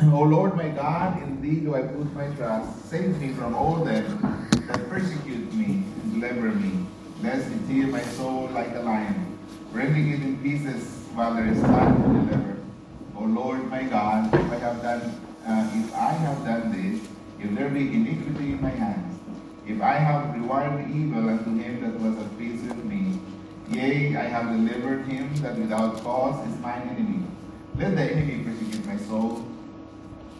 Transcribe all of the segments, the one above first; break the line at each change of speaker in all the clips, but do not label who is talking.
O Lord my God, in thee do I put my trust. Save me from all them that persecute me and deliver me. Lest it tear my soul like a lion, rending it in pieces while there is time to deliver. O Lord my God, if I have done, uh, if I have done this, if there be iniquity in my hands, if I have rewarded evil unto him that was at peace with me, yea, I have delivered him that without cause is mine enemy. Let the enemy persecute my soul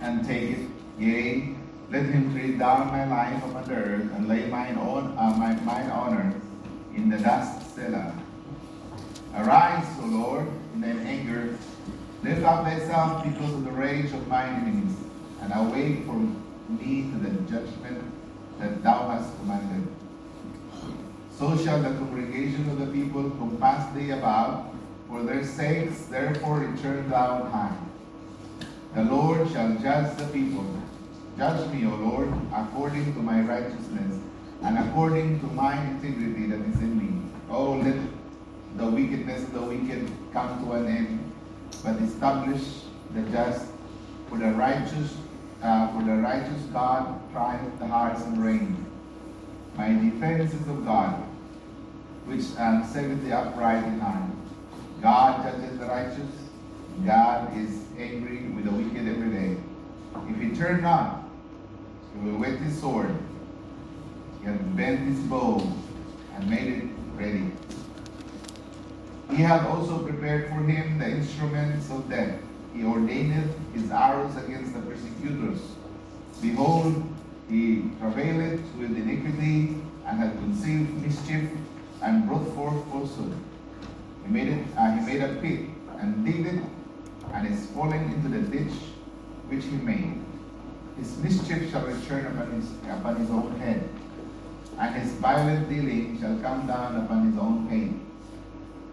and take it, yea, let him tread down my life upon the earth and lay mine own uh, my, mine honor in the dust Selah. Arise, O Lord, in thine anger. Lift up thyself because of the rage of mine enemies, and awake for me to the judgment that thou hast commanded. So shall the congregation of the people compass thee about, for their sakes, therefore return thou high. The Lord shall judge the people. Judge me, O Lord, according to my righteousness, and according to my integrity that is in me. Oh, let the wickedness of the wicked come to an end, but establish the just. For the righteous, uh, for the righteous God trieth the hearts and reins. My defense is of God, which um, saveth the upright in heart. God judges the righteous. God is angry with the wicked every day. If he turn not, he will whet his sword. He hath bent his bow and made it ready. He hath also prepared for him the instruments of death. He ordaineth his arrows against the persecutors. Behold, he travaileth with iniquity, and hath conceived mischief, and brought forth falsehood. He made it. Uh, he made a pit, and digged it, and is fallen into the ditch which he made. His mischief shall return upon his, upon his own head, and his violent dealing shall come down upon his own pain.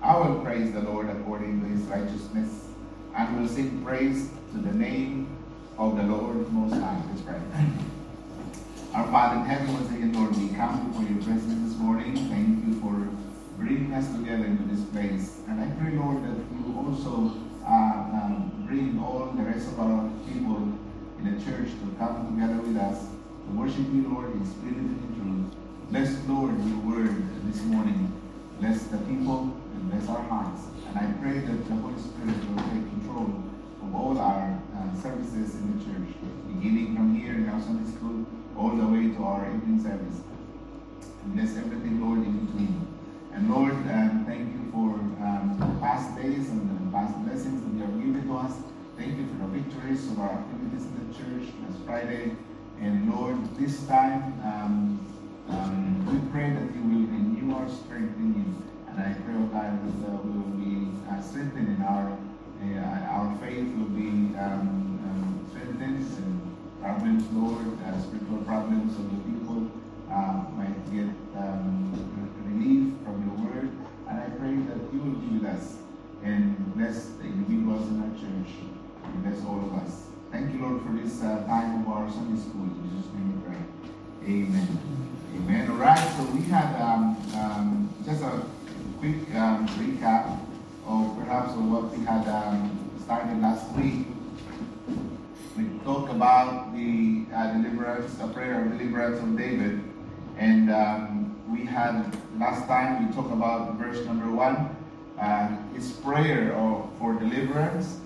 I will praise the Lord according to his righteousness, and will sing praise to the name of the Lord Most High. Let's pray. Our Father in heaven, once again, Lord, we come before your presence this morning. Thank you for bringing us together into this place. And I pray, Lord, that you also uh, um, bring all the rest of our people in the church to come together with us to worship you, Lord, in spirit and in truth. Bless, Lord, your word this morning. Bless the people and bless our hearts. And I pray that the Holy Spirit will take control of all our uh, services in the church, beginning from here in our Sunday school all the way to our evening service. And bless everything, Lord, in between. And Lord, um, thank you for um, the past days and past blessings that you have given to us. Thank you for the victories of our activities in the church last Friday. And Lord, this time um, um, we pray that you will renew our strength in you. And I pray, oh God, that uh, we will be uh, strengthened in our uh, our faith will be um, um, strengthened and problems, Lord, uh, spiritual problems of the people uh, might get um, relief from your word. And I pray that you will be with us and bless the individuals in our church and bless all of us. Thank you, Lord, for this uh, time of our Sunday school. In Jesus' name we pray. Amen. Amen. All right, so we had um, um, just a quick um, recap of perhaps of what we had um, started last week. We talked about the uh, deliverance, the prayer of deliverance of David. And um, we had last time we talked about verse number one, his prayer of, for deliverance,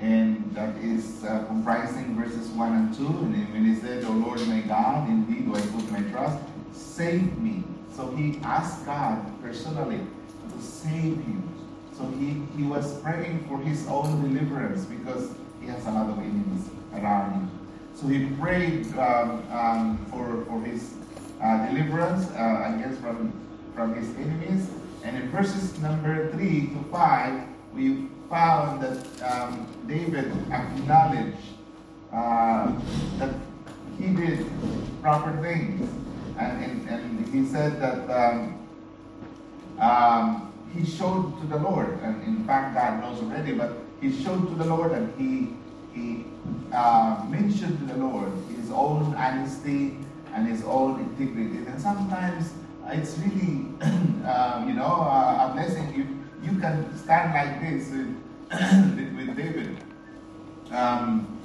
and that is uh, comprising verses one and two. And when he said, "O Lord my God, in thee do I put my trust, save me." So he asked God personally to save him. So he, he was praying for his own deliverance because he has a lot of enemies around him. So he prayed um, um, for, for his uh, deliverance, uh, guess, from, from his enemies. And in verses number 3 to 5, we found that um, David acknowledged uh, that he did proper things. And, and, and he said that um, um, he showed to the Lord, and in fact, God knows already, but he showed to the Lord and he, he uh, mentioned to the Lord his own honesty and his own integrity. And sometimes it's really, uh, you know, uh, a blessing if you can stand like this with, with David. Um,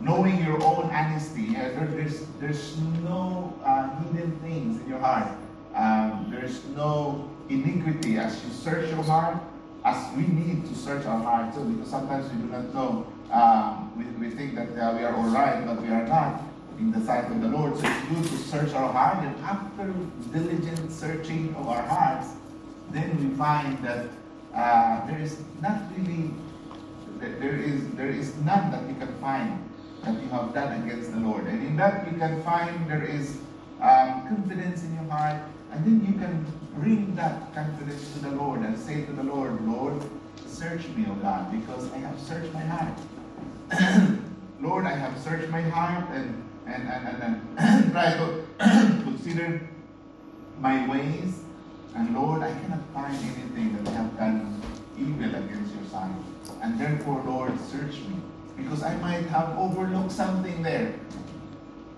knowing your own honesty. Yeah, there, there's there's no uh, hidden things in your heart. Um, there's no iniquity as you search your heart. As we need to search our heart too, because sometimes we do not know. Um, we, we think that uh, we are all right, but we are not in the sight of the Lord. So it's good to search our heart, and after diligent searching of our hearts, then we find that uh, there is not really there is there is none that you can find that you have done against the Lord. And in that you can find there is um, confidence in your heart, and then you can bring that confidence to the Lord and say to the Lord, Lord, search me, O God, because I have searched my heart. Lord, I have searched my heart and and and, and, and try to consider my ways. And Lord, I cannot find anything that I have done evil against your sight. And therefore, Lord, search me because I might have overlooked something there.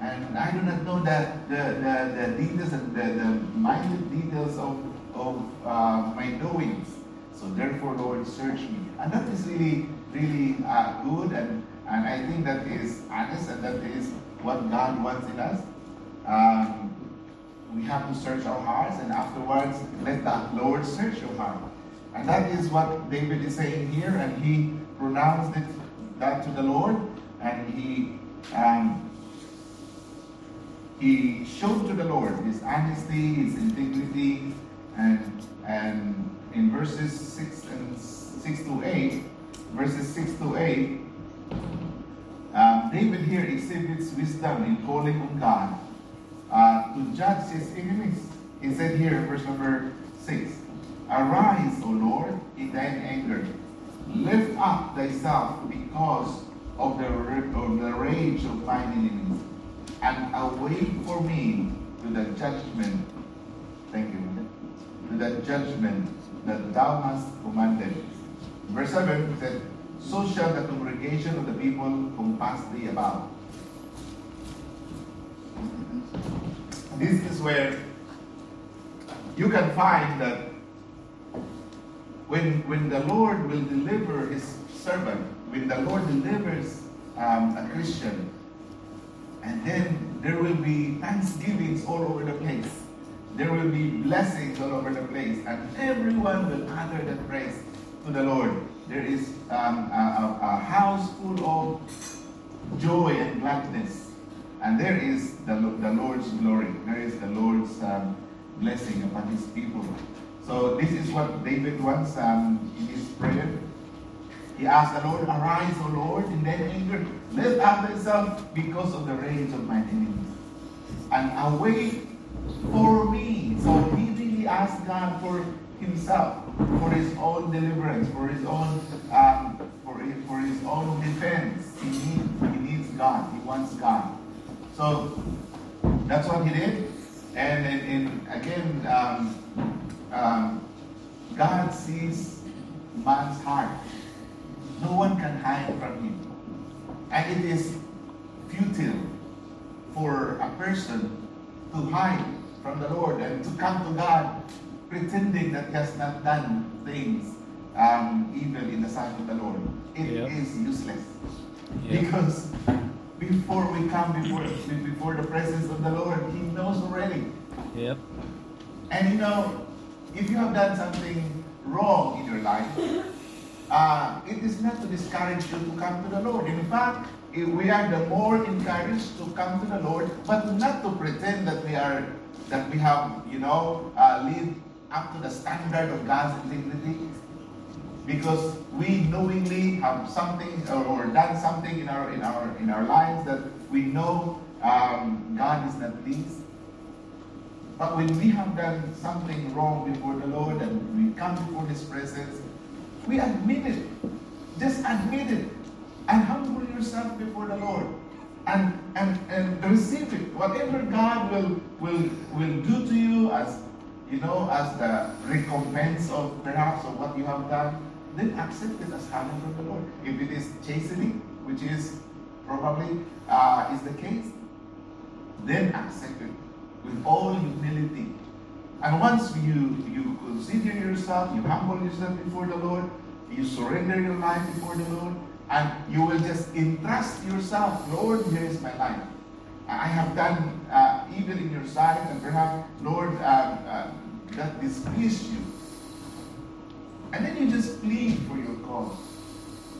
And I do not know that the, the, the details and the, the minute details of, of uh, my doings. So therefore, Lord, search me. And that is really, really uh, good. And, and I think that is honest and that is what God wants in us. Um, we have to search our hearts and afterwards let the Lord search your heart. And that is what David is saying here. And he pronounced it that to the Lord, and he um, he showed to the Lord his honesty, his integrity, and and in verses six and six to eight, verses six to eight, David here exhibits wisdom in calling on God uh, to judge his enemies. He said here, verse number six, "Arise, O Lord, in thine anger." Lift up thyself because of the, of the rage of mine enemies, and await for me to the judgment. Thank you. To the judgment that thou hast commanded. Verse 7 said, So shall the congregation of the people compass thee about. This is where you can find that when, when the Lord will deliver his servant, when the Lord delivers um, a Christian, and then there will be thanksgivings all over the place. There will be blessings all over the place, and everyone will utter the praise to the Lord. There is um, a, a, house full of joy and gladness, and there is the, the Lord's glory. There is the Lord's um, blessing upon His people. So this is what David wants um, in his prayer. He asked the Lord, Arise, O Lord, in that anger. Lift up thyself because of the rage of my enemies. And await for me. So he really asked God for himself, for his own deliverance, for his own um, for, his, for his own defense. He needs, he needs God. He wants God. So that's what he did. And, and, and again, um, um, God sees man's heart. No one can hide from him. And it is futile for a person to hide from the Lord and to come to God pretending that he has not done things um, evil in the sight of the Lord. It yep. is useless. Yep. Because before we come before, before the presence of the Lord, He knows already.
Yep.
And you know, if you have done something wrong in your life, uh, it is not to discourage you to come to the Lord. In fact, we are the more encouraged to come to the Lord, but not to pretend that we are that we have, you know, uh, lived up to the standard of God's integrity. Because we knowingly have something or, or, done something in our in our in our lives that we know um, God is not pleased. But when we have done something wrong before the Lord and we come before His presence, we admit it. Just admit it. And humble yourself before the Lord. And, and, and receive it. Whatever God will, will, will do to you as, you know, as the recompense of perhaps of what you have done, then accept it as coming from the Lord. If it is chastening, which is probably uh, is the case, then accept it with all humility. And once you, you consider yourself, you humble yourself before the Lord, you surrender your life before the Lord, And you will just entrust yourself, Lord, here is my life. I have done uh, evil in your sight, and perhaps, Lord, um, uh, that displeased you. And then you just plead for your cause.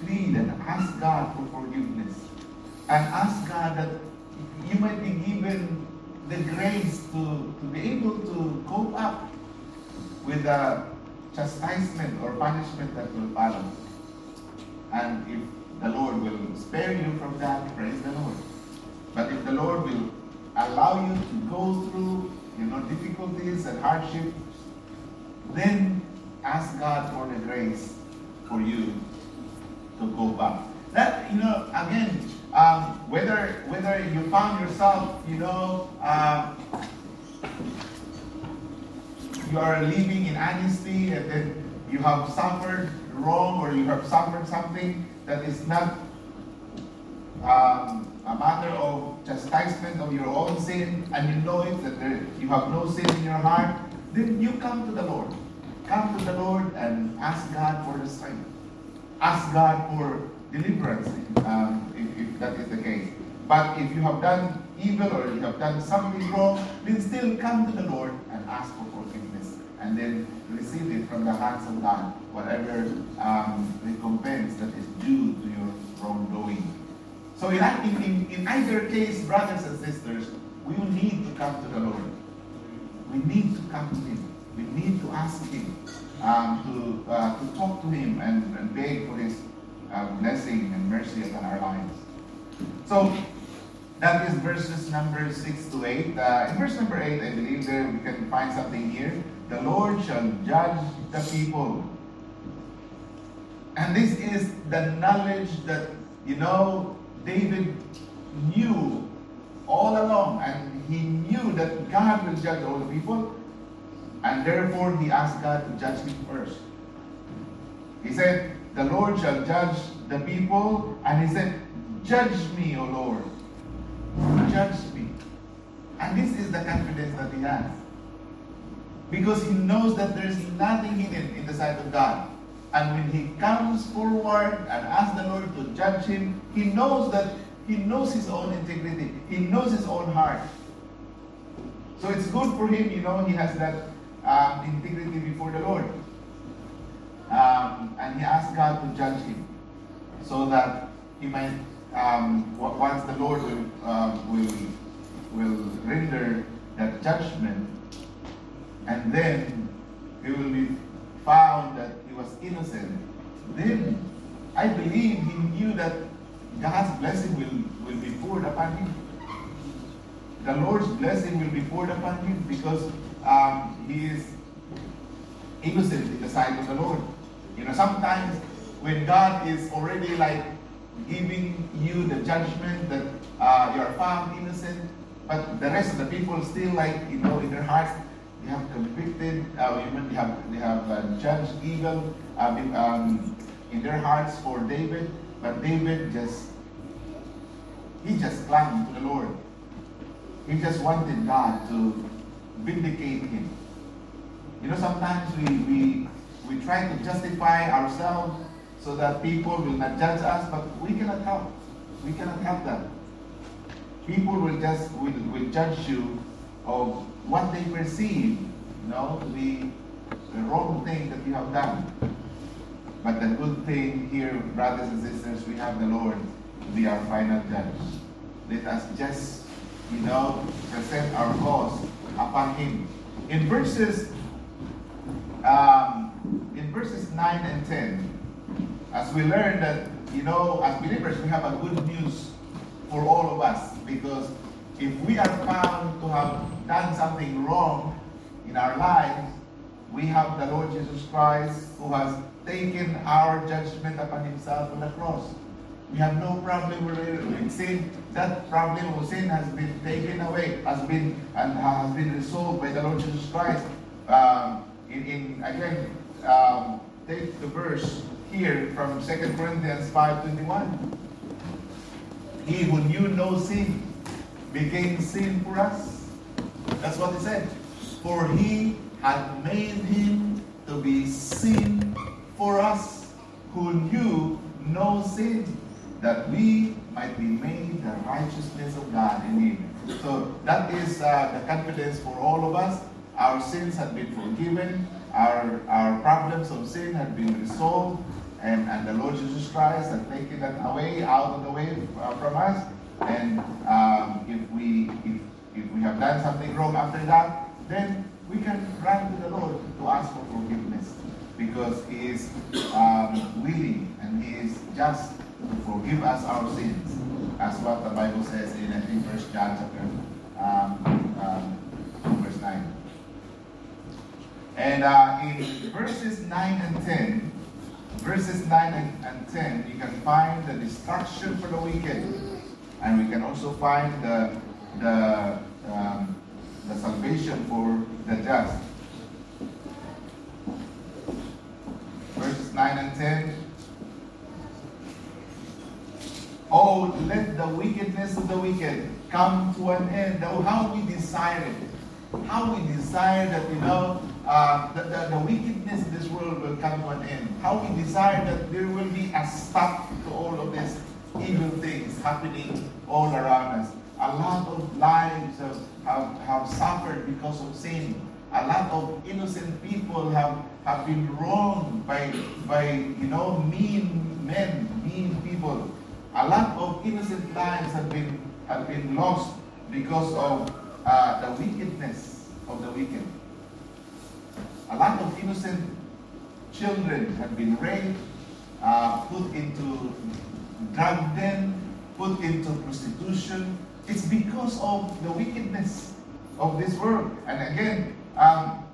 Plead and ask God for forgiveness. And ask God that you might be given the grace to, to be able to cope up with the chastisement or punishment that will follow. And if the Lord will spare you from that, praise the Lord. But if the Lord will allow you to go through, you know, difficulties and hardships, then ask God for the grace for you to go back. That you know, again, um, whether whether you found yourself, you know, uh, you are living in honesty and then you have suffered wrong or you have suffered something that is not um, a matter of chastisement of your own sin, and you know it, that there, you have no sin in your heart, then you come to the Lord. Come to the Lord and ask God for the strength. Ask God for deliverance, um, if, if that is the case. But if you have done evil or you have done something wrong, then still come to the Lord and ask for forgiveness. And then receive it from the hands of God, whatever um, recompense that is due to your wrongdoing. So in, in, in either case, brothers and sisters, we need to come to the Lord. We need to come to Him. We need to ask Him um, to, uh, to talk to Him and, and beg for His uh, blessing and mercy upon our lives. So that is verses number 6 to 8. Uh, in verse number 8, I believe there we can find something here. The Lord shall judge the people. And this is the knowledge that, you know, David knew all along, and he knew that God will judge all the people, and therefore he asked God to judge him first. He said, The Lord shall judge the people, and he said, Judge me, O Lord. Judge me. And this is the confidence that he has. Because he knows that there's nothing hidden in the sight of God. And when he comes forward and asks the Lord to judge him, he knows that he knows his own integrity. He knows his own heart. So it's good for him, you know, he has that um, integrity before the Lord. Um, and he asks God to judge him so that he might, um, once the Lord will, uh, will, will render that judgment, and then he will be found that he was innocent, then I believe he knew that God's blessing will, will be poured upon him. The Lord's blessing will be poured upon him because um, he is innocent in the sight of the Lord. You know, sometimes when God is already like giving you the judgment that uh, you are found innocent, but the rest of the people still like, you know, in their hearts, they have convicted uh, women, they have, they have uh, judged evil uh, um, in their hearts for David, but David just, he just clung to the Lord. He just wanted God to vindicate him. You know, sometimes we, we, we try to justify ourselves so that people will not judge us, but we cannot help. We cannot help that. People will just will, will judge you of what they perceive, you know, to be the wrong thing that you have done. But the good thing here, brothers and sisters, we have the Lord to be our final judge. Let us just, you know, present our cause upon Him. In verses, um, in verses 9 and 10, as we learn that, you know, as believers, we have a good news for all of us because if we are found to have done something wrong in our lives, we have the Lord Jesus Christ who has taken our judgment upon himself on the cross. We have no problem with sin. That problem of sin has been taken away, has been and has been resolved by the Lord Jesus Christ. Um, in, in again, um, take the verse here from 2 Corinthians 5:21. He who knew no sin became sin for us. That's what he said. For he had made him to be sin for us who knew no sin, that we might be made the righteousness of God in Him. So that is uh, the confidence for all of us. Our sins have been forgiven. Our, our problems of sin have been resolved. And, and the Lord Jesus Christ has taken that away, out of the way uh, from us. And um, if, we, if, if we have done something wrong after that, then we can run to the Lord to ask for forgiveness. Because He is um, willing and He is just to forgive us our sins. As what the Bible says in, I think, First John chapter um, um, verse 9. And uh, in verses 9 and 10, verses 9 and, 10, you can find the destruction for the wicked. And we can also find the, the, um, the salvation for the just. Verses 9 and 10. Oh, let the wickedness of the wicked come to an end. How we desire it. How we desire that, you know, uh, the, the, wickedness in this world will come to an end. How we desire that there will be a stop to all of these evil things happening all around us. A lot of lives have, have, have suffered because of sin. A lot of innocent people have, have been wronged by, by, you know, mean men, mean people. A lot of innocent lives have been, have been lost because of uh, the wickedness of the wicked. A lot of innocent children have been raped, uh, put into drug den, put into prostitution. It's because of the wickedness of this world. And again, um,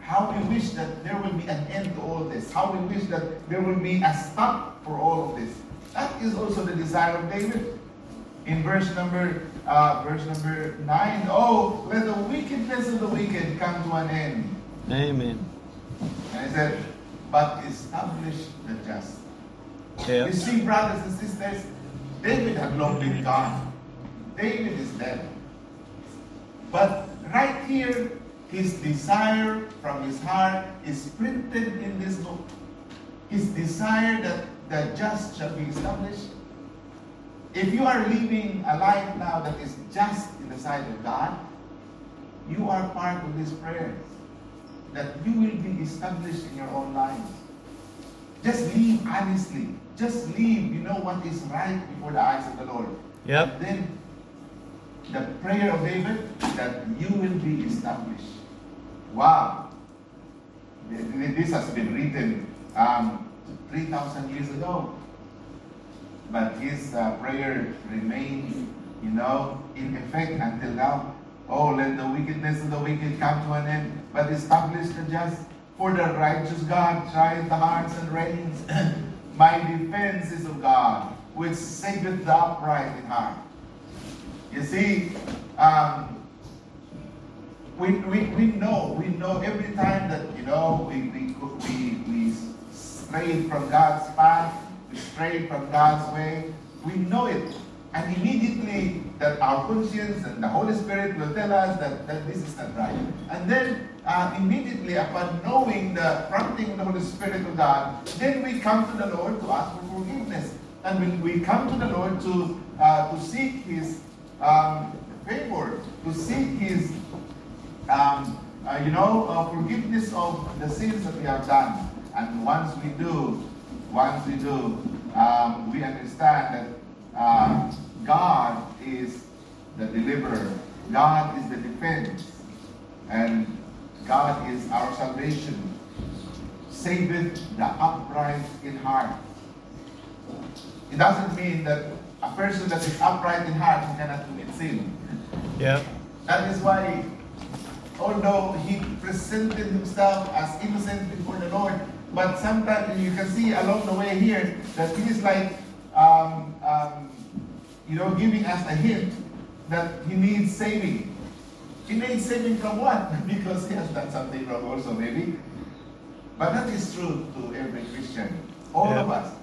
how we wish that there will be an end to all this. How we wish that there will be a stop for all of this. That is also the desire of David. In verse number uh, verse number nine, oh, let the wickedness of the wicked come to an end.
Amen.
And he said, but establish the just. Yeah. You see, brothers and sisters, David had long been gone. David is dead. But right here, his desire from his heart is printed in this book. His desire that the just shall be established. If you are living a life now that is just in the sight of God, you are part of this prayer that you will be established in your own lives. Just live honestly. Just live, you know what is right before the eyes of the Lord.
Yep.
And then the prayer of David that you will be established. Wow. This has been written um, 3,000 years ago. But his uh, prayer remains, you know, in effect until now. Oh, let the wickedness of the wicked come to an end, but establish the just. For the righteous God trieth the hearts and reins. My defense is of God, which saveth the upright in heart. You see, um, we, we, we know, we know every time that, you know, we, we, we, we stray from God's path, we stray from God's way, we know it. And immediately that our conscience and the Holy Spirit will tell us that, that this is not right. And then uh, immediately upon knowing the prompting of the Holy Spirit of God, then we come to the Lord to ask for forgiveness. And when we come to the Lord to, uh, to seek His um, favor, to seek His, um, uh, you know, uh, forgiveness of the sins that we have done. And once we do, once we do, um, we understand that uh, God is the deliverer. God is the defense. And God is our salvation. Saveth the upright in heart. It doesn't mean that a person that is upright in heart cannot commit sin.
Yeah.
That is why, although he presented himself as innocent before the Lord, but sometimes you can see along the way here that he is like um, um, you know, giving us a hint that he needs saving. He needs saving from what? because he has done something wrong also, maybe. But that is true to every Christian. All yeah. of us.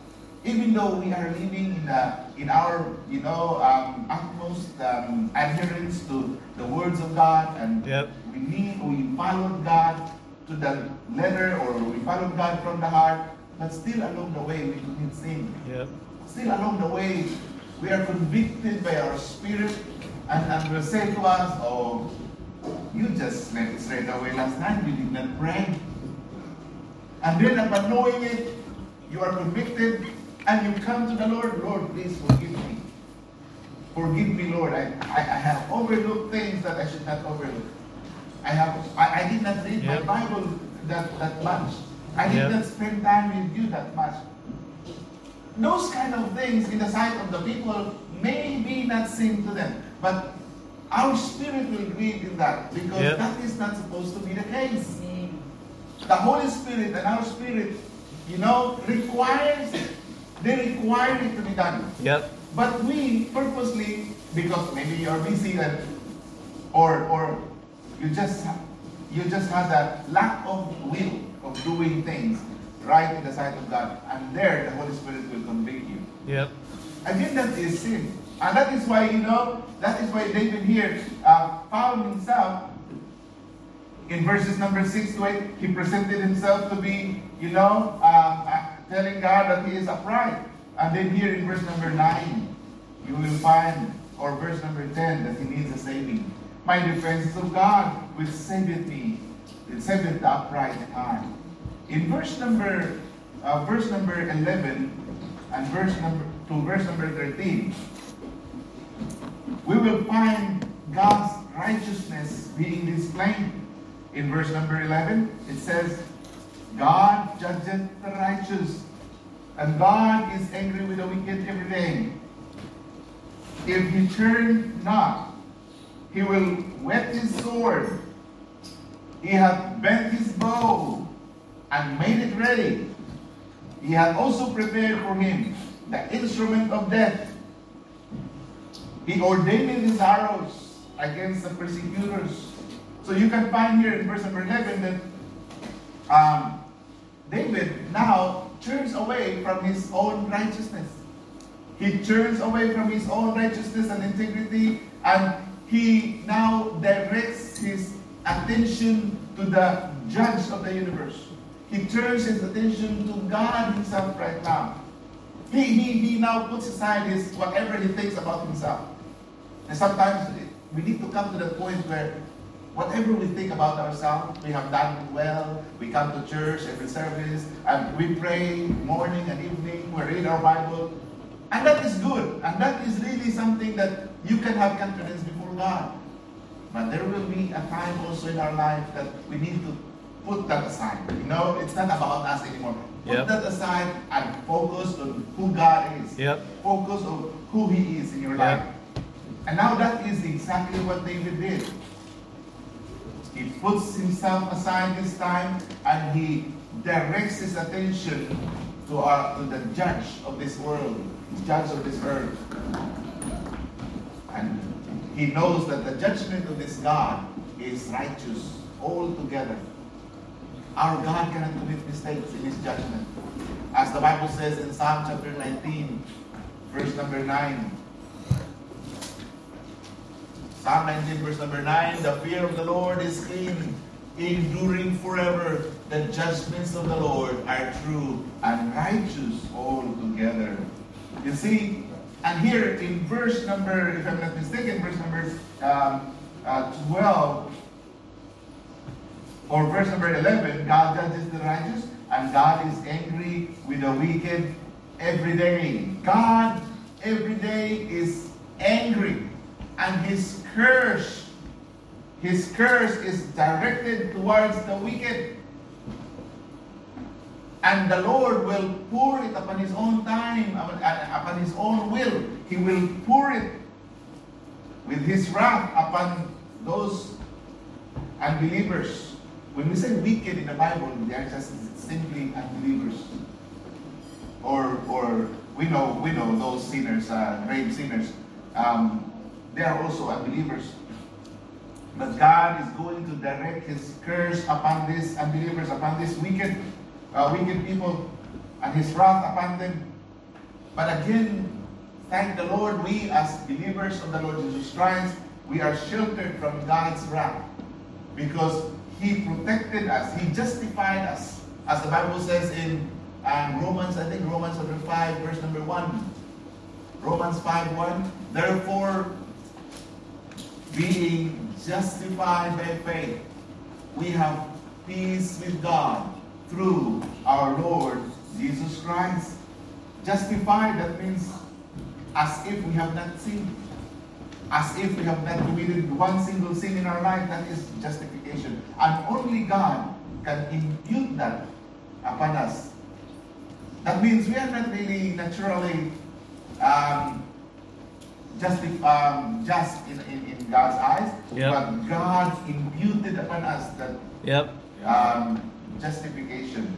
Even though we are living in, a, in our, you know, um, utmost um, adherence to the words of God, and
yep.
we need, we follow God to the letter, or we follow God from the heart, but still along the way we commit sin.
Yep.
Still along the way, we are convicted by our spirit and, and will say to us, Oh, you just slept straight away last night, you did not pray. And then upon knowing it, you are convicted and you come to the Lord, Lord, please forgive me. Forgive me, Lord. I, I, I have overlooked things that I should not overlook. I have I, I did not read
Yep.
my Bible that, that much. I did
Yep.
not spend time with you that much. Those kind of things in the sight of the people may be not sin to them. But our spirit will grieve in that because
Yep.
that is not supposed to be the case. The Holy Spirit and our spirit, you know, requires it. They require it to be done.
Yep.
But we purposely, because maybe you're busy and or or you just you just have that lack of will of doing things right in the sight of God, and there the Holy Spirit will convict you.
Yep.
Again, that is sin. And that is why, you know, that is why David here uh, found himself in verses number 6 to 8. He presented himself to be, you know, uh, uh, telling God that he is upright. And then here in verse number 9, you will find, or verse number 10, that he needs a saving. My defense of God, which saveth me, it saveth the upright man. In verse number, uh, verse number 11, and verse number to verse number 13, we will find God's righteousness being displayed. In verse number 11, it says, God judgeth the righteous, and God is angry with the wicked every day. If he turn not, he will whet his sword. He hath bent his bow and made it ready. He hath also prepared for him the instrument of death. He ordained his arrows against the persecutors. So you can find here in verse number 11 that um, David now turns away from his own righteousness. He turns away from his own righteousness and integrity, and he now directs his attention to the judge of the universe. He turns his attention to God himself right now. He, he, he now puts aside his whatever he thinks about himself. And sometimes we need to come to the point where whatever we think about ourselves, we have done well, we come to church every service, and we pray morning and evening, we read our Bible, and that is good. And that is really something that you can have confidence before God. But there will be a time also in our life that we need to put that aside. You know, it's not about us anymore. Put
Yep.
that aside and focus on who God is.
Yep.
Focus on who He is in your
Yep.
life. And now that is exactly what David did. He puts himself aside this time and he directs his attention to, our, to the judge of this world, judge of this earth. And he knows that the judgment of this God is righteous altogether. Our God cannot commit mistakes in his judgment. As the Bible says in Psalm chapter 19, verse number 9. Psalm 19, verse number 9 The fear of the Lord is clean, enduring forever. The judgments of the Lord are true and righteous altogether. You see, and here in verse number, if I'm not mistaken, verse number um, uh, 12 or verse number 11, God judges the righteous and God is angry with the wicked every day. God every day is angry and his curse, his curse is directed towards the wicked. And the Lord will pour it upon his own time, upon his own will. He will pour it with his wrath upon those unbelievers. When we say wicked in the Bible, they are just simply unbelievers. Or, or we know we know those sinners, uh, grave sinners. Um, they are also unbelievers. But God is going to direct His curse upon these unbelievers, upon these wicked, uh, wicked people, and His wrath upon them. But again, thank the Lord, we as believers of the Lord Jesus Christ, we are sheltered from God's wrath because He protected us, He justified us, as the Bible says in and Romans, I think Romans chapter 5, verse number 1. Romans 5 1. Therefore, being justified by faith, we have peace with God through our Lord Jesus Christ. Justified, that means as if we have not sinned. As if we have not committed one single sin in our life, that is justification. And only God can impute that upon us. That means we are not really naturally um, just, um, just in, in, in God's eyes,
Yep.
but God imputed upon us that
Yep.
um, justification.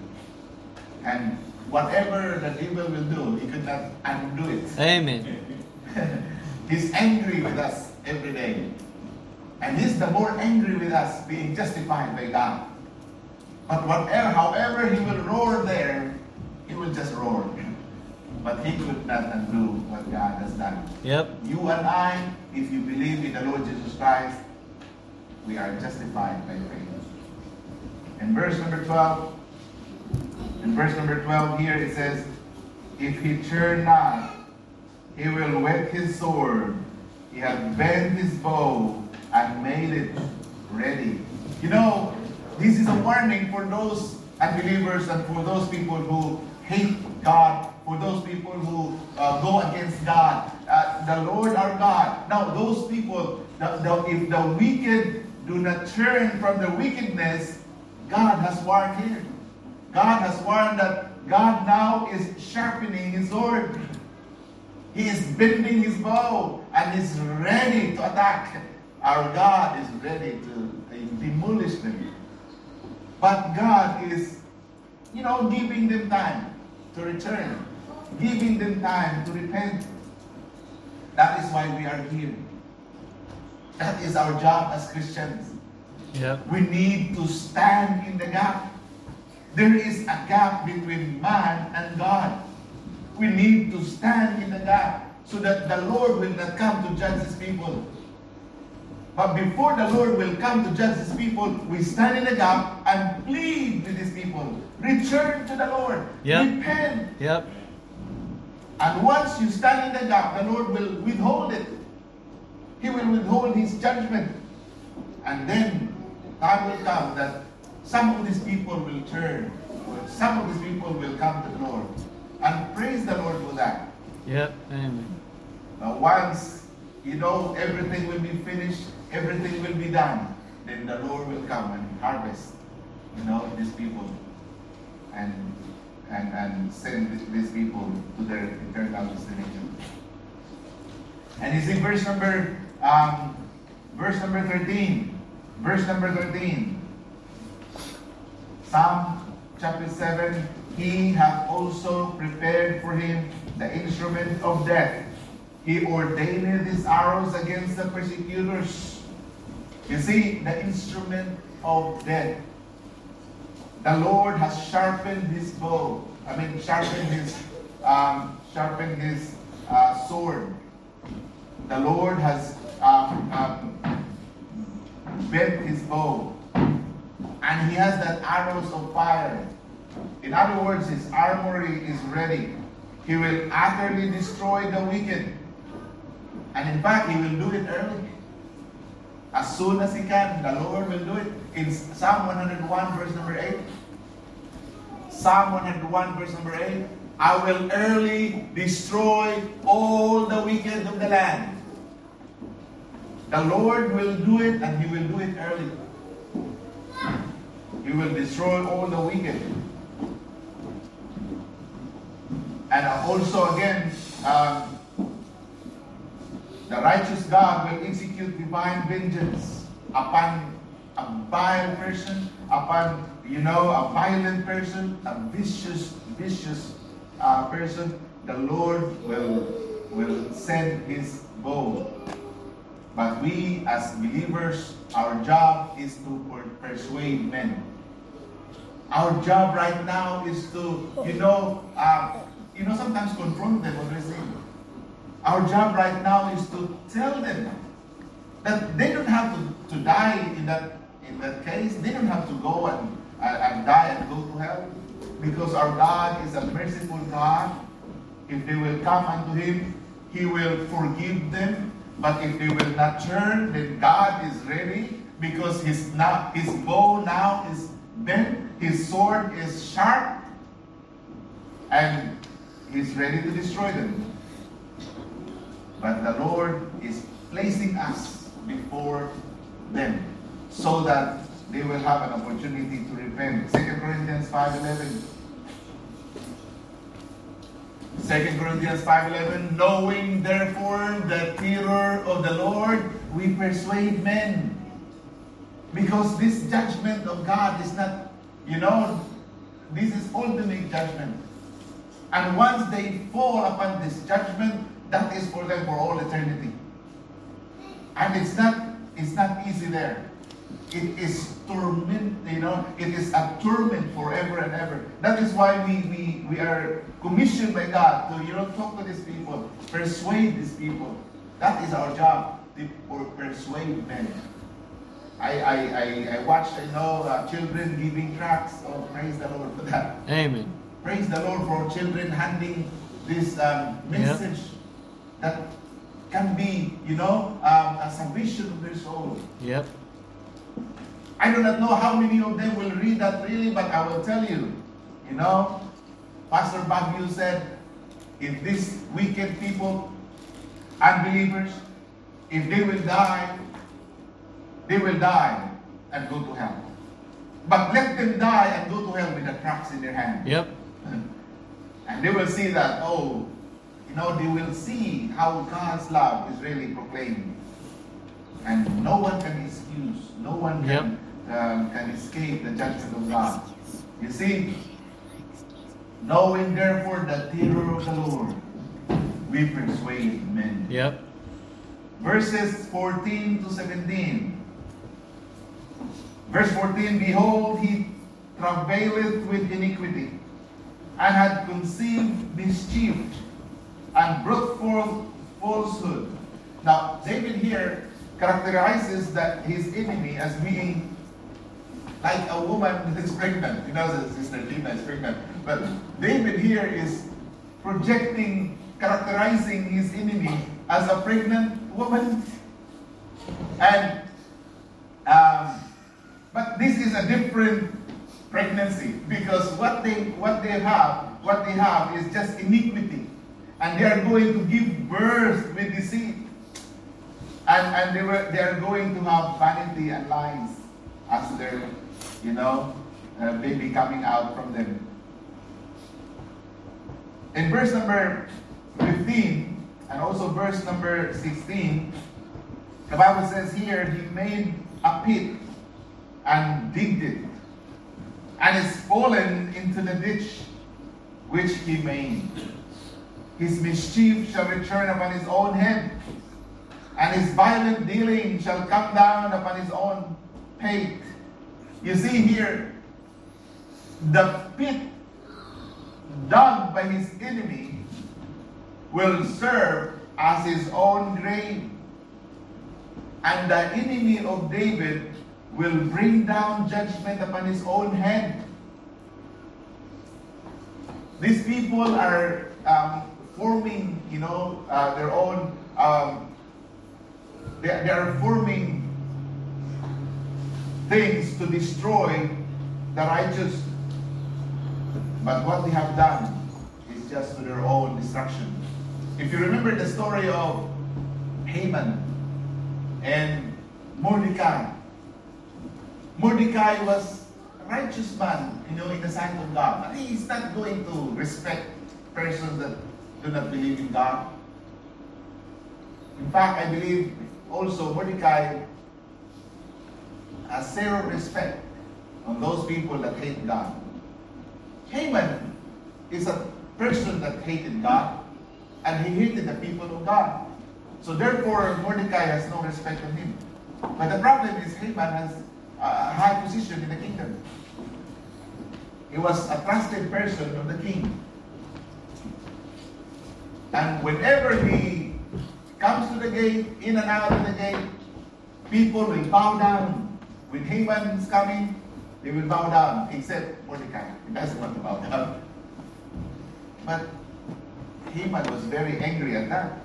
And whatever the devil will do, he could not undo it.
Amen.
he's angry with us every day. And he's the more angry with us being justified by God. But whatever, however he will roar there, he will just roar. But he could not undo what God has done.
Yep.
You and I, if you believe in the Lord Jesus Christ, we are justified by faith. In verse number 12, in verse number 12 here it says, If he turn not, he will whet his sword. He hath bent his bow and made it ready. You know, this is a warning for those unbelievers and for those people who hate God, for those people who uh, go against God. Uh, the Lord our God. Now, those people, the, the, if the wicked do not turn from the wickedness, God has warned here. God has warned that God now is sharpening his sword. He is bending his bow and is ready to attack. Our God is ready to uh, demolish them. But God is, you know, giving them time to return, giving them time to repent. That is why we are here. That is our job as Christians.
Yep.
We need to stand in the gap. There is a gap between man and God. We need to stand in the gap so that the Lord will not come to judge his people. But before the Lord will come to judge his people, we stand in the gap and plead with his people. Return to the Lord.
Yep.
Repent.
Yep.
And once you stand in the gap, the Lord will withhold it. He will withhold his judgment. And then time will come that some of these people will turn. Some of these people will come to the Lord. And praise the Lord for that.
Yep. Amen.
Now, once you know everything will be finished, everything will be done, then the Lord will come and harvest, you know, these people and and and send these people to their eternal destination. And it's in verse number um, verse number 13. Verse number 13. Psalm chapter 7, he hath also prepared for him the instrument of death. He ordained his arrows against the persecutors. You see, the instrument of death. The Lord has sharpened his bow. I mean, sharpened his, um, sharpened his uh, sword. The Lord has um, um, bent his bow. And he has that arrows of fire. In other words, his armory is ready. He will utterly destroy the wicked. And in fact, he will do it early. As soon as he can, the Lord will do it. In Psalm 101, verse number 8. Psalm 101, verse number 8. I will early destroy all the wicked of the land. The Lord will do it and he will do it early. He will destroy all the wicked. And also again, um, the righteous God will execute divine vengeance upon a vile person, upon you know a violent person, a vicious, vicious uh, person. The Lord will will send His bow. But we as believers, our job is to persuade men. Our job right now is to, you know, uh, you know, sometimes confront them they're saying. Our job right now is to tell them that they don't have to, to die in that in that case. They don't have to go and, and, and die and go to hell. because our God is a merciful God. If they will come unto Him, He will forgive them. But if they will not turn, then God is ready because His now His bow now is bent, His sword is sharp, and He's ready to destroy them. But the Lord is placing us before them so that they will have an opportunity to repent. 2 Corinthians 5.11 2 Corinthians 5.11 Knowing therefore the terror of the Lord, we persuade men. Because this judgment of God is not, you know, this is ultimate judgment. And once they fall upon this judgment, that is for them for all eternity. And it's not it's not easy there. It is torment, you know, it is a torment forever and ever. That is why we, we, we are commissioned by God to, you know, talk to these people, persuade these people. That is our job, to persuade men. I, I, I, I watched, I know, uh, children giving tracts. Oh, praise the Lord for that.
Amen.
Praise the Lord for children handing this um, message. That can be, you know, um, a salvation of their soul.
Yep.
I do not know how many of them will read that really, but I will tell you, you know, Pastor Baguio said, if these wicked people, unbelievers, if they will die, they will die and go to hell. But let them die and go to hell with the tracts in their hand.
Yep.
And they will see that, oh, you they will see how God's love is really proclaimed. And no one can excuse, no one can, yep. um, can escape the judgment of God. You see, knowing therefore the terror of the Lord, we persuade men.
Yep.
Verses 14 to 17. Verse 14, Behold, he travaileth with iniquity, and had conceived mischief and brought forth falsehood. Now, David here characterizes that his enemy as being like a woman that is pregnant. He knows that Sister Gina is pregnant. But David here is projecting, characterizing his enemy as a pregnant woman. And um, but this is a different pregnancy because what they what they have, what they have is just iniquity and they are going to give birth with deceit. And, and they, were, they are going to have vanity and lies as their, you know, uh, baby coming out from them. In verse number 15 and also verse number 16, the Bible says here, he made a pit and digged it, and is fallen into the ditch which he made. His mischief shall return upon his own head, and his violent dealing shall come down upon his own pate. You see here, the pit dug by his enemy will serve as his own grave. And the enemy of David will bring down judgment upon his own head. These people are um, forming, you know, uh, their own, um, they, they are forming things to destroy the righteous. But what they have done is just to their own destruction. If you remember the story of Haman and Mordecai, Mordecai was a righteous man, you know, in the sight of God. But he's not going to respect persons that do not believe in God. In fact, I believe also Mordecai has zero respect on those people that hate God. Haman is a person that hated God, and he hated the people of God. So therefore, Mordecai has no respect on him. But the problem is Haman has a high position in the kingdom. He was a trusted person of the king. And whenever he comes to the gate, in and out of the gate, people will bow down. When Haman is coming, they will bow down, except Mordecai. He doesn't want to bow down. But Haman was very angry at that.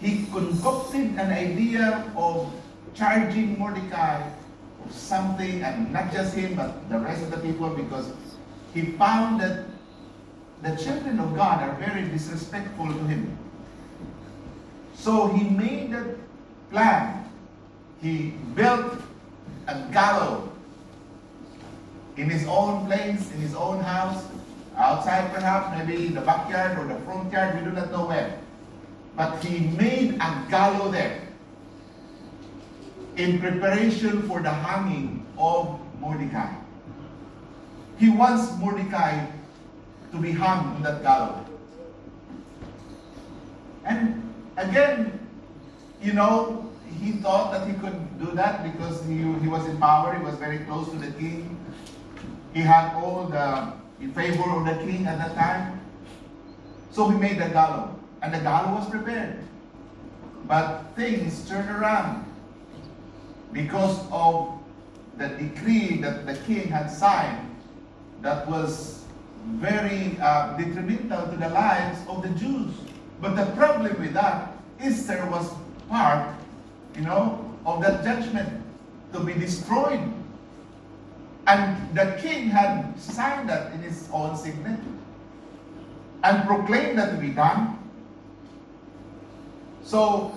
He concocted an idea of charging Mordecai of something, and not just him, but the rest of the people, because he found that the children of God are very disrespectful to him. So he made a plan. He built a gallows in his own place, in his own house, outside perhaps, maybe in the backyard or the front yard, we do not know where. But he made a gallows there in preparation for the hanging of Mordecai. He wants Mordecai to be hung on that gallows. And again, you know, he thought that he could do that because he, he was in power, he was very close to the king. He had all the in favor of the king at that time. So he made the gallows, and the gallows was prepared. But things turned around because of the decree that the king had signed that was very uh, detrimental to the lives of the Jews. But the problem with that, Esther was part, you know, of that judgment to be destroyed. And the king had signed that in his own signature and proclaimed that to be done. So,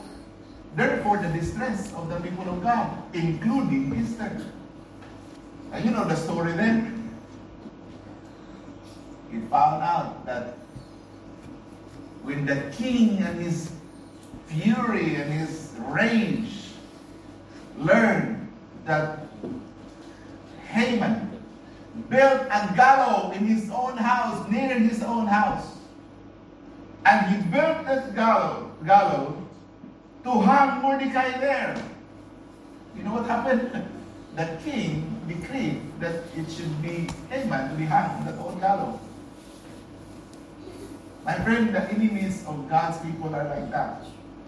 therefore, the distress of the people of God, including Esther. And you know the story then. He found out that when the king and his fury and his rage learned that Haman built a gallows in his own house, near his own house. And he built that gallows, to hang Mordecai there. You know what happened? The king decreed that it should be Haman to be hung on that own gallows. My friend, the enemies of God's people are like that.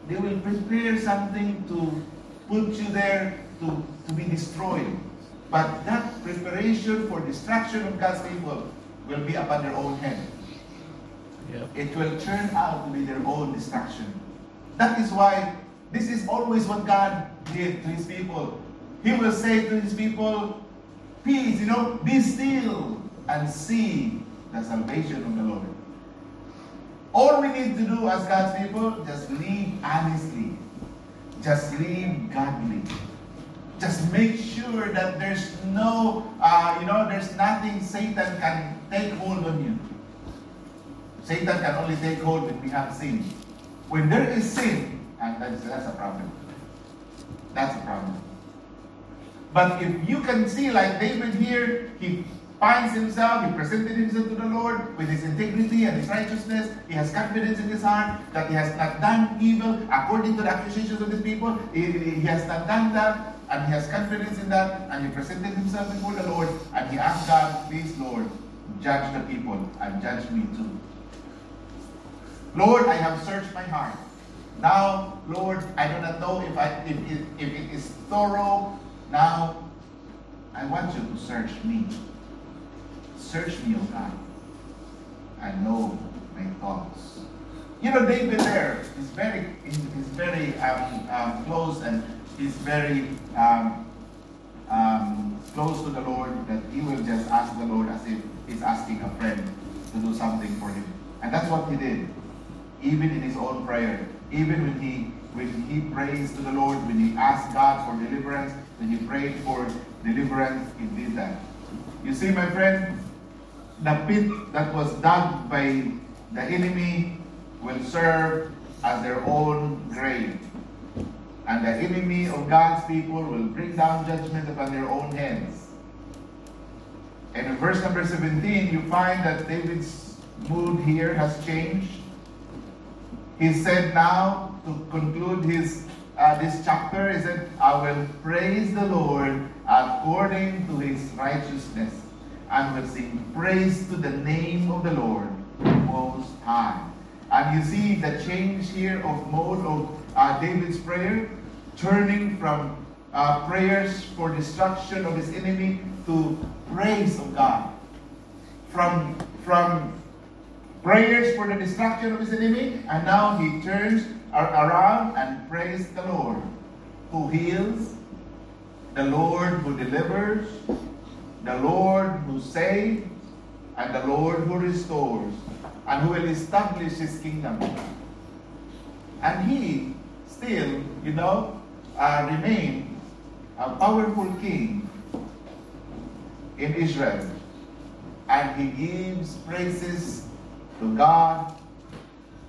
They will prepare something to put you there to, to be destroyed. But that preparation for destruction of God's people will be upon their own head.
Yep.
It will turn out to be their own destruction. That is why this is always what God did to his people. He will say to his people, Peace, you know, be still and see the salvation of the Lord. All we need to do as God's people, just live honestly. Just live godly. Just make sure that there's no, uh, you know, there's nothing Satan can take hold on you. Satan can only take hold when we have sin. When there is sin, and that's, that's a problem. That's a problem. But if you can see, like David here, he finds himself, he presented himself to the Lord with his integrity and his righteousness. He has confidence in his heart that he has not done evil according to the accusations of these people. He, he has not done that, and he has confidence in that, and he presented himself before the Lord, and he asked God, please, Lord, judge the people and judge me too. Lord, I have searched my heart. Now, Lord, I do not know if, I, if, if it is thorough. Now, I want you to search me. Search me, O God. I know my thoughts. You know, David there is very, is very um, um, close and is very um, um, close to the Lord that he will just ask the Lord as if he's asking a friend to do something for him. And that's what he did, even in his own prayer. Even when he when he prays to the Lord, when he asks God for deliverance, when he prayed for deliverance, he did that. You see, my friend, the pit that was dug by the enemy will serve as their own grave. And the enemy of God's people will bring down judgment upon their own heads. And in verse number 17, you find that David's mood here has changed. He said now, to conclude his uh, this chapter, he said, I will praise the Lord according to his righteousness, and will sing praise to the name of the Lord Most High. And you see the change here of mode of uh, David's prayer, turning from uh, prayers for destruction of his enemy to praise of God. From, from prayers for the destruction of his enemy, and now he turns around and praise the Lord, who heals, the Lord who delivers, the Lord who saves, and the Lord who restores, and who will establish his kingdom. And he still, you know, uh, remain a powerful king in Israel. And he gives praises to God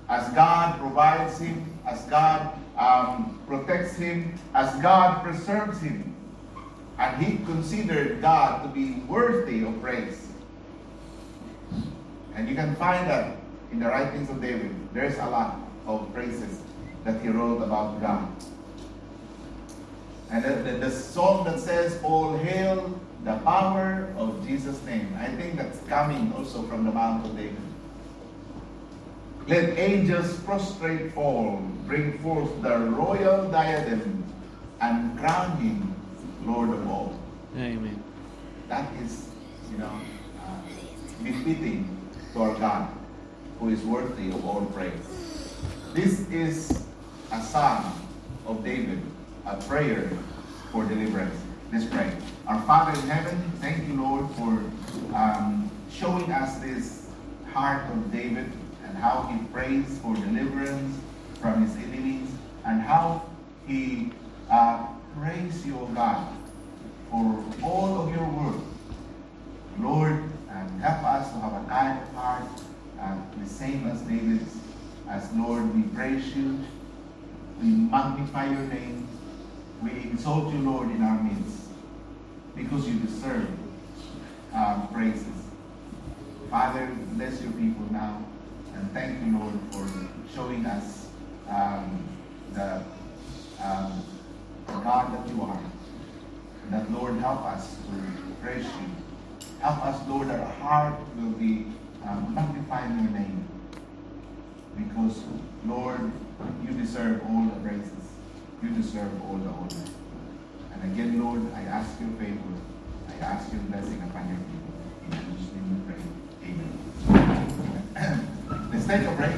as God provides him, as God um, protects him, as God preserves him. And he considered God to be worthy of praise. And you can find that in the writings of David. There's a lot of praises that he wrote about God. And the, the, the song that says, All hail the power of Jesus' name. I think that's coming also from the Mount of David. Let angels prostrate fall, bring forth the royal diadem, and crown him Lord of all.
Amen.
That is, you know, uh, befitting to our God, who is worthy of all praise. This is a psalm of David, a prayer for deliverance. Let's pray. Our Father in heaven, thank you, Lord, for um, showing us this heart of David and how he prays for deliverance from his enemies and how he uh, prays you, O God, for all of your work. Lord, and help us to have a kind heart, and the same as David's. As Lord, we praise you, we magnify your name, we exalt you, Lord, in our midst, because you deserve uh, praises. Father, bless your people now, and thank you, Lord, for showing us um, the, um, God that you are. And That, Lord, help us to praise you. Help us, Lord, that our heart will be um, magnifying your name. Because, Lord, you deserve all the praises. You deserve all the honor. And again, Lord, I ask your favor. I ask your blessing upon your people. In Jesus' name we pray. Amen. Let's take a break.